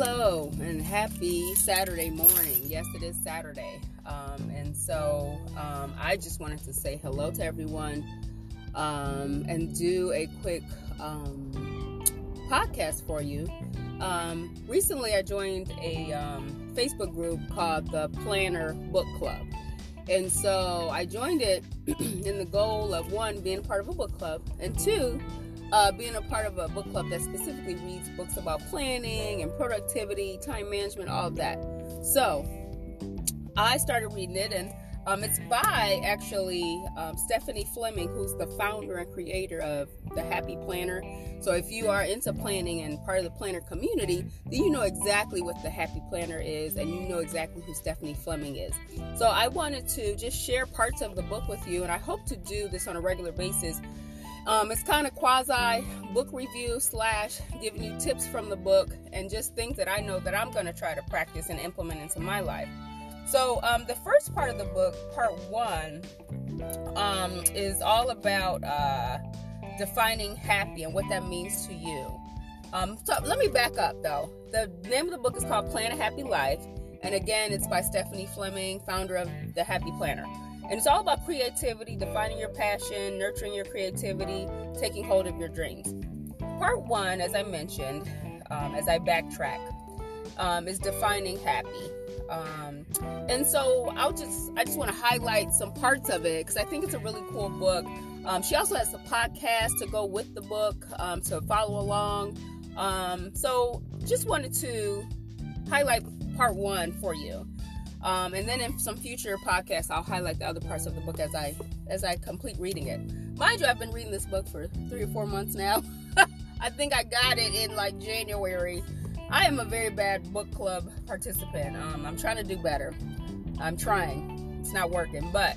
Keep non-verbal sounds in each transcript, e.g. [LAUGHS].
Hello and happy Saturday morning. Yes, it is Saturday. Um, and so um, I just wanted to say hello to everyone um, and do a quick um, podcast for you. Um, recently, I joined a um, Facebook group called the Planner Book Club. And so I joined it [CLEARS THROAT] in the goal of one, being part of a book club, and two, uh, being a part of a book club that specifically reads books about planning and productivity, time management, all of that. So I started reading it, and um, it's by actually um, Stephanie Fleming, who's the founder and creator of the Happy Planner. So if you are into planning and part of the planner community, then you know exactly what the Happy Planner is, and you know exactly who Stephanie Fleming is. So I wanted to just share parts of the book with you, and I hope to do this on a regular basis um, it's kind of quasi book review slash giving you tips from the book and just things that I know that I'm going to try to practice and implement into my life. So, um, the first part of the book, part one, um, is all about uh, defining happy and what that means to you. Um, so let me back up though. The name of the book is called Plan a Happy Life, and again, it's by Stephanie Fleming, founder of the Happy Planner. And it's all about creativity, defining your passion, nurturing your creativity, taking hold of your dreams. Part one, as I mentioned, um, as I backtrack, um, is defining happy. Um, and so I'll just I just want to highlight some parts of it because I think it's a really cool book. Um, she also has a podcast to go with the book um, to follow along. Um, so just wanted to highlight part one for you. Um, and then in some future podcasts, I'll highlight the other parts of the book as I as I complete reading it. Mind you, I've been reading this book for three or four months now. [LAUGHS] I think I got it in like January. I am a very bad book club participant. Um, I'm trying to do better. I'm trying. It's not working, but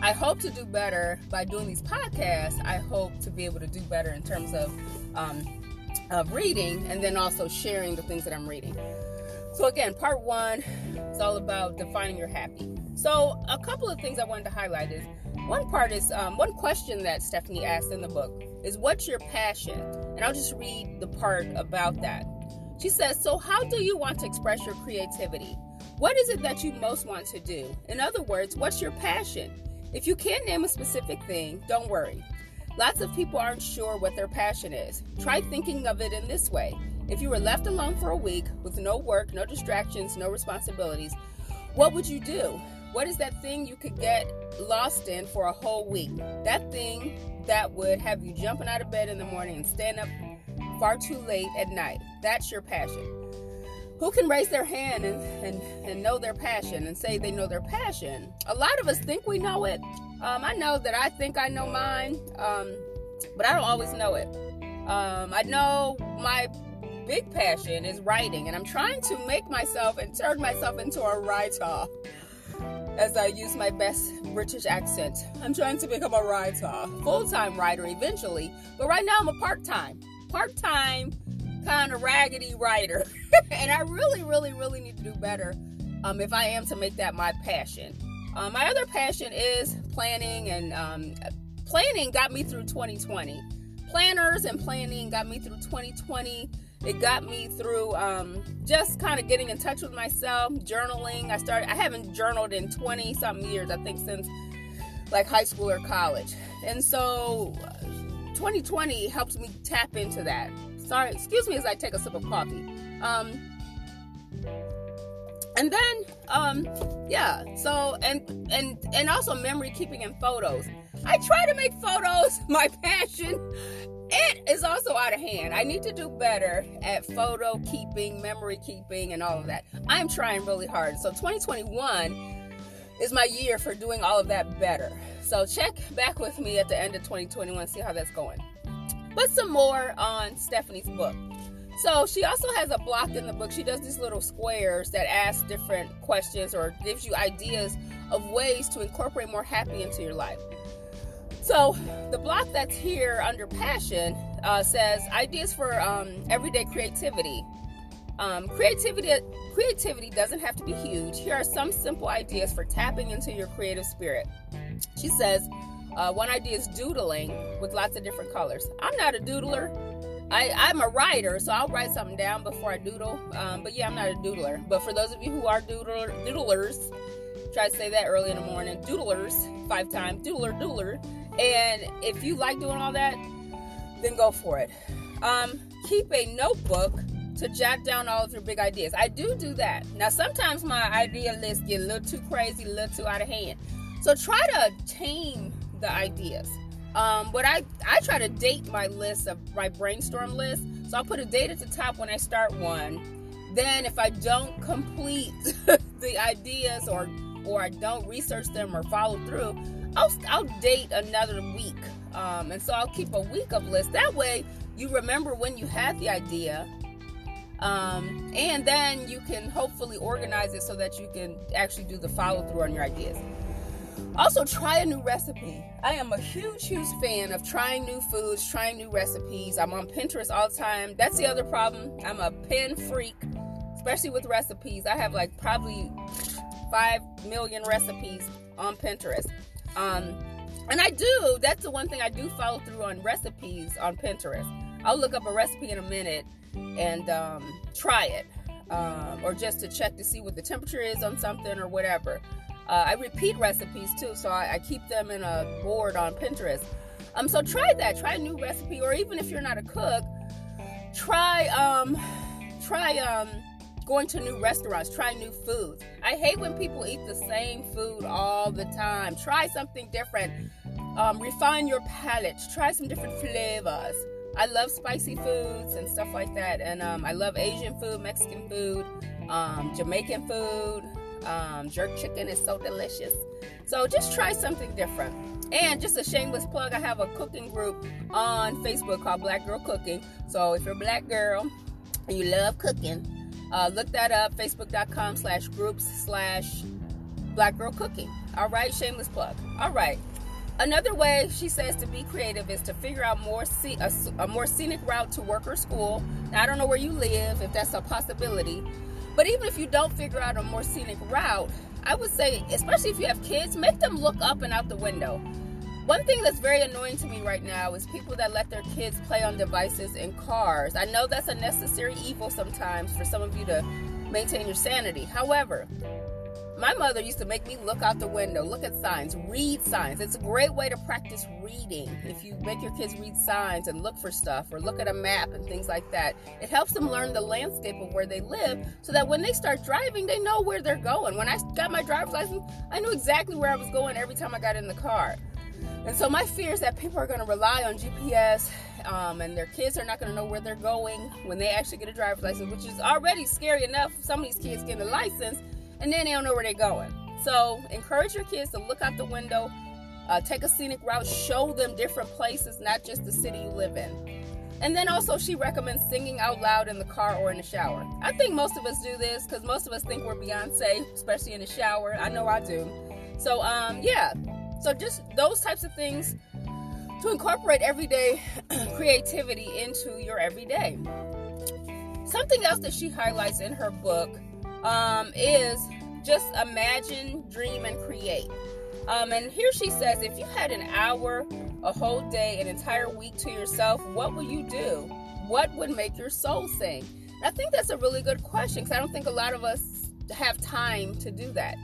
I hope to do better by doing these podcasts. I hope to be able to do better in terms of um, of reading and then also sharing the things that I'm reading. So, again, part one is all about defining your happy. So, a couple of things I wanted to highlight is one part is um, one question that Stephanie asked in the book is, What's your passion? And I'll just read the part about that. She says, So, how do you want to express your creativity? What is it that you most want to do? In other words, what's your passion? If you can't name a specific thing, don't worry. Lots of people aren't sure what their passion is. Try thinking of it in this way if you were left alone for a week with no work, no distractions, no responsibilities, what would you do? What is that thing you could get lost in for a whole week? That thing that would have you jumping out of bed in the morning and stand up far too late at night. That's your passion. Who can raise their hand and, and, and know their passion and say they know their passion? A lot of us think we know it. Um, I know that I think I know mine, um, but I don't always know it. Um, I know my big passion is writing, and I'm trying to make myself and turn myself into a writer as I use my best British accent. I'm trying to become a writer, full time writer eventually, but right now I'm a part time, part time kind of raggedy writer. [LAUGHS] and I really, really, really need to do better um, if I am to make that my passion. Um, my other passion is planning, and um, planning got me through 2020. Planners and planning got me through 2020 it got me through um, just kind of getting in touch with myself, journaling. I started, I haven't journaled in 20 something years, I think, since like high school or college. And so 2020 helps me tap into that. Sorry, excuse me as I take a sip of coffee. Um, and then, um, yeah, so, and, and, and also memory keeping and photos. I try to make photos [LAUGHS] my passion it is also out of hand. I need to do better at photo keeping, memory keeping, and all of that. I'm trying really hard. So 2021 is my year for doing all of that better. So check back with me at the end of 2021, see how that's going. But some more on Stephanie's book. So she also has a block in the book. She does these little squares that ask different questions or gives you ideas of ways to incorporate more happy into your life. So the block that's here under passion uh, says ideas for um, everyday creativity. Um, creativity creativity doesn't have to be huge. Here are some simple ideas for tapping into your creative spirit. She says uh, one idea is doodling with lots of different colors. I'm not a doodler. I, I'm a writer, so I'll write something down before I doodle. Um, but yeah, I'm not a doodler. But for those of you who are doodler, doodlers, try to say that early in the morning. Doodlers, five times, doodler, doodler. And if you like doing all that, then go for it. Um, keep a notebook to jot down all of your big ideas. I do do that. Now, sometimes my idea list get a little too crazy, a little too out of hand. So try to tame the ideas. Um, but I, I try to date my list of my brainstorm list. So I'll put a date at the top when I start one. Then if I don't complete [LAUGHS] the ideas or or I don't research them or follow through, I'll, I'll date another week. Um, and so I'll keep a week of list. That way you remember when you had the idea. Um, and then you can hopefully organize it so that you can actually do the follow through on your ideas. Also, try a new recipe. I am a huge, huge fan of trying new foods, trying new recipes. I'm on Pinterest all the time. That's the other problem. I'm a pen freak, especially with recipes. I have like probably five million recipes on Pinterest. Um, and I do, that's the one thing I do follow through on recipes on Pinterest. I'll look up a recipe in a minute and um, try it. Um, or just to check to see what the temperature is on something or whatever. Uh, I repeat recipes too, so I, I, keep them in a board on Pinterest. Um, so try that. Try a new recipe, or even if you're not a cook, try um, try um, going to new restaurants. Try new foods. I hate when people eat the same food all the time. Try something different. Um, refine your palate. Try some different flavors. I love spicy foods and stuff like that, and um, I love Asian food, Mexican food, um, Jamaican food. Um, jerk chicken is so delicious. So just try something different. And just a shameless plug, I have a cooking group on Facebook called Black Girl Cooking. So if you're a black girl and you love cooking, uh, look that up, facebook.com slash groups slash black girl cooking. All right, shameless plug. All right. Another way she says to be creative is to figure out more a, a more scenic route to work or school. Now, I don't know where you live, if that's a possibility, but even if you don't figure out a more scenic route, I would say, especially if you have kids, make them look up and out the window. One thing that's very annoying to me right now is people that let their kids play on devices in cars. I know that's a necessary evil sometimes for some of you to maintain your sanity. However, my mother used to make me look out the window, look at signs, read signs. It's a great way to practice reading. If you make your kids read signs and look for stuff or look at a map and things like that, it helps them learn the landscape of where they live so that when they start driving, they know where they're going. When I got my driver's license, I knew exactly where I was going every time I got in the car. And so my fear is that people are going to rely on GPS um, and their kids are not going to know where they're going when they actually get a driver's license, which is already scary enough. Some of these kids getting a license and then they don't know where they're going. So encourage your kids to look out the window, uh, take a scenic route, show them different places, not just the city you live in. And then also, she recommends singing out loud in the car or in the shower. I think most of us do this because most of us think we're Beyonce, especially in the shower. I know I do. So, um, yeah. So, just those types of things to incorporate everyday [CLEARS THROAT] creativity into your everyday. Something else that she highlights in her book um, is just imagine, dream, and create. Um, and here she says, if you had an hour, a whole day, an entire week to yourself, what would you do? What would make your soul sing? And I think that's a really good question because I don't think a lot of us have time to do that.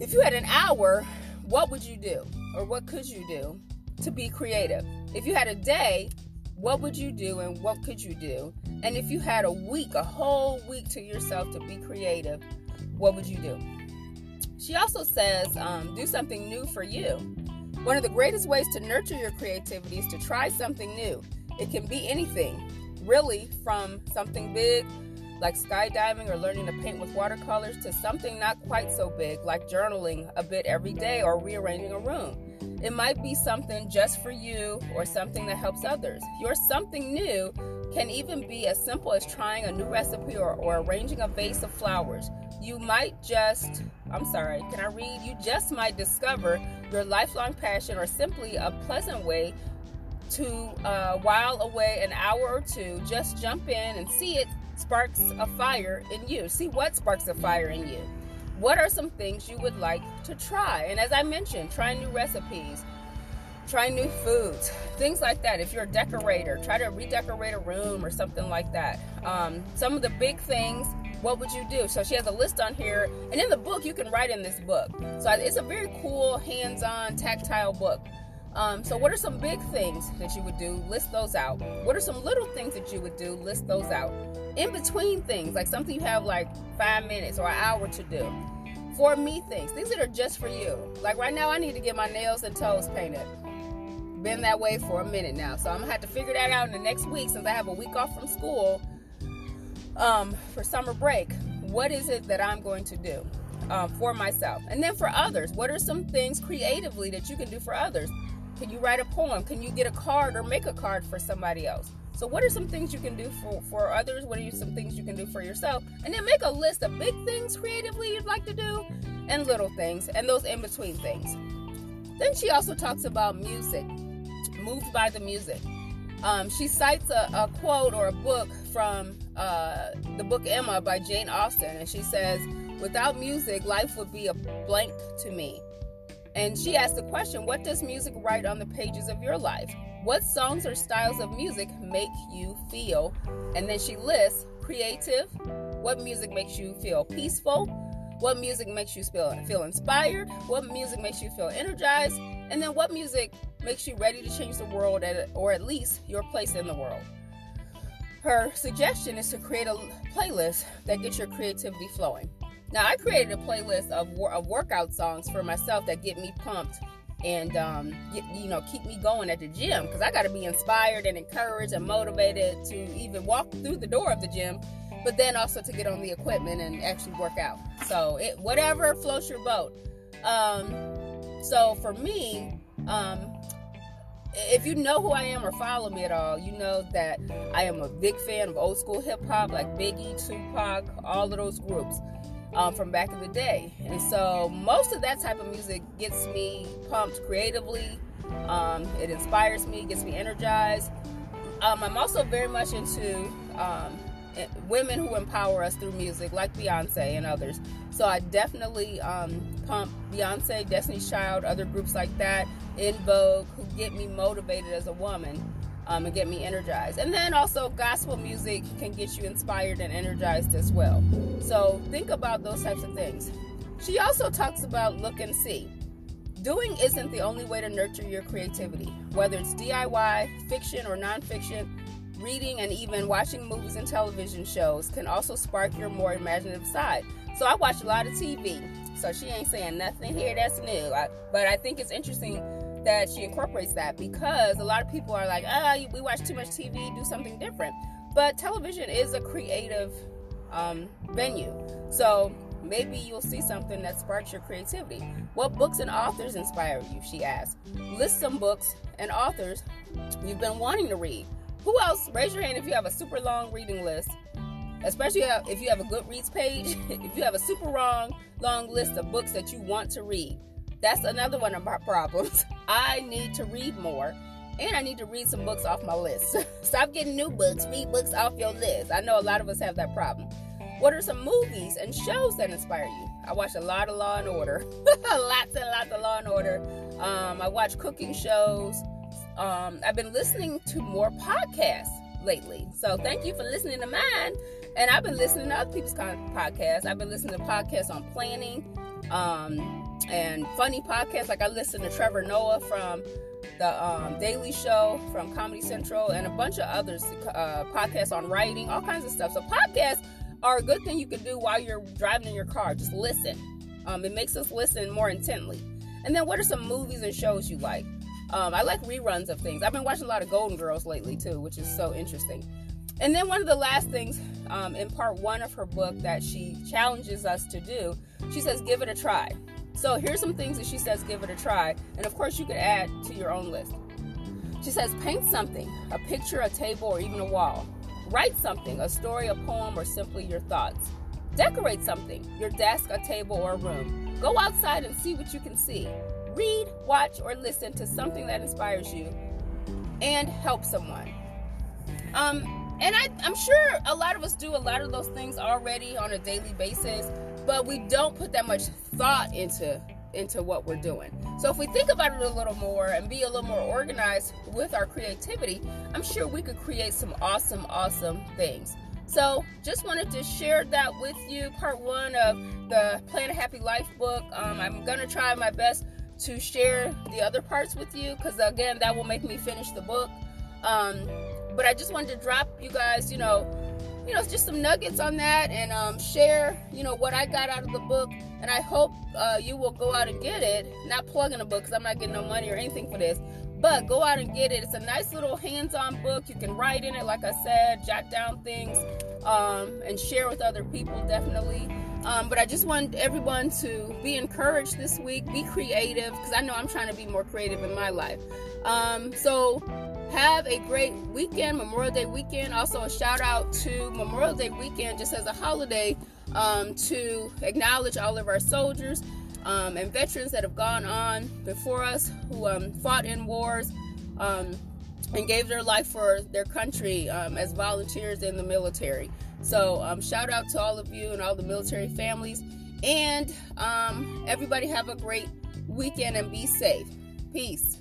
If you had an hour, what would you do? Or what could you do to be creative? If you had a day, what would you do and what could you do? And if you had a week, a whole week to yourself to be creative, what would you do? She also says, um, do something new for you. One of the greatest ways to nurture your creativity is to try something new. It can be anything, really, from something big like skydiving or learning to paint with watercolors to something not quite so big like journaling a bit every day or rearranging a room. It might be something just for you or something that helps others. Your something new can even be as simple as trying a new recipe or, or arranging a vase of flowers. You might just, I'm sorry, can I read? You just might discover your lifelong passion or simply a pleasant way to uh, while away an hour or two. Just jump in and see it sparks a fire in you. See what sparks a fire in you what are some things you would like to try? And as I mentioned, try new recipes. try new foods, things like that. If you're a decorator, try to redecorate a room or something like that. Um, some of the big things, what would you do? So she has a list on here, and in the book, you can write in this book. So it's a very cool, hands on, tactile book. Um, so, what are some big things that you would do? List those out. What are some little things that you would do? List those out. In between things, like something you have like five minutes or an hour to do. For me, things, things that are just for you. Like right now, I need to get my nails and toes painted. Been that way for a minute now, so I'm gonna have to figure that out in the next week since I have a week off from school um, for summer break. What is it that I'm going to do? Um, for myself and then for others what are some things creatively that you can do for others can you write a poem? Can you get a card or make a card for somebody else? So, what are some things you can do for, for others? What are some things you can do for yourself? And then make a list of big things creatively you'd like to do and little things and those in between things. Then she also talks about music, moved by the music. Um, she cites a, a, quote or a book from uh, the book Emma by Jane Austen, and she says, Without music, life would be a blank to me. And she asked the question What does music write on the pages of your life? What songs or styles of music make you feel? And then she lists creative, what music makes you feel peaceful, what music makes you feel, feel inspired, what music makes you feel energized, and then what music makes you ready to change the world at, or at least your place in the world. Her suggestion is to create a playlist that gets your creativity flowing. Now, I created a playlist of, of workout songs for myself that get me pumped and um, get, you know keep me going at the gym because I got to be inspired and encouraged and motivated to even walk through the door of the gym, but then also to get on the equipment and actually work out. So it whatever floats your boat. Um, so for me, um, if you know who I am or follow me at all, you know that I am a big fan of old school hip hop like Biggie, Tupac, all of those groups um, from back in the day. And so most of that type of music gets me pumped creatively. Um, it inspires me, gets me energized. Um, I'm also very much into um, women who empower us through music, like Beyonce and others. So I definitely um, pump Beyonce, Destiny's Child, other groups like that, En Vogue, who get me motivated as a woman um, and get me energized. And then also, gospel music can get you inspired and energized as well. So think about those types of things. She also talks about look and see. Doing isn't the only way to nurture your creativity, whether it's DIY, fiction, or nonfiction. Reading and even watching movies and television shows can also spark your more imaginative side. So I watch a lot of TV. So she ain't saying nothing here that's new. I, but I think it's interesting that she incorporates that because a lot of people are like, ah, oh, we watch too much TV, do something different. But television is a creative um, venue. So maybe you'll see something that sparks your creativity. What books and authors inspire you? She asked. List some books and authors you've been wanting to read. Who else? Raise your hand if you have a super long reading list. Especially if you have a Goodreads page, [LAUGHS] if you have a super long, long list of books that you want to read. That's another one of my problems. I need to read more and I need to read some books off my list. [LAUGHS] Stop getting new books, read books off your list. I know a lot of us have that problem. What are some movies and shows that inspire you? I watch a lot of Law and Order, [LAUGHS] lots and lots of Law and Order. Um, I watch cooking shows. Um, I've been listening to more podcasts lately. So thank you for listening to mine. And I've been listening to other people's podcasts. I've been listening to podcasts on planning. Um, and funny podcasts. Like I listen to Trevor Noah from the um, Daily Show from Comedy Central and a bunch of others, uh, podcasts on writing, all kinds of stuff. So podcasts are a good thing you can do while you're driving in your car. Just listen. Um, it makes us listen more intently. And then what are some movies and shows you like? Um, I like reruns of things. I've been watching a lot of Golden Girls lately too, which is so interesting. And then one of the last things um, in part one of her book that she challenges us to do, she says, give it a try. So here's some things that she says give it a try. And of course, you could add to your own list. She says paint something a picture, a table, or even a wall. Write something a story, a poem, or simply your thoughts. Decorate something your desk, a table, or a room. Go outside and see what you can see. Read, watch, or listen to something that inspires you and help someone. Um, and I, I'm sure a lot of us do a lot of those things already on a daily basis but we don't put that much thought into into what we're doing. So if we think about it a little more and be a little more organized with our creativity, I'm sure we could create some awesome, awesome things. So just wanted to share that with you. Part one of the Plan a Happy Life book. Um, I'm gonna try my best to share the other parts with you because again, that will make me finish the book. Um, but I just wanted to drop you guys, you know, you know, just some nuggets on that and um, share, you know, what I got out of the book. And I hope uh, you will go out and get it. Not plugging a book because I'm not getting no money or anything for this. But go out and get it. It's a nice little hands-on book. You can write in it, like I said, jot down things, um, and share with other people. Definitely. Um, but I just want everyone to be encouraged this week. Be creative because I know I'm trying to be more creative in my life. Um, so have a great weekend, Memorial Day weekend. Also, a shout out to Memorial Day weekend just as a holiday um, to acknowledge all of our soldiers um, and veterans that have gone on before us who um, fought in wars um, and gave their life for their country um, as volunteers in the military. So, um, shout out to all of you and all the military families. And everybody have a great weekend and be safe. Peace.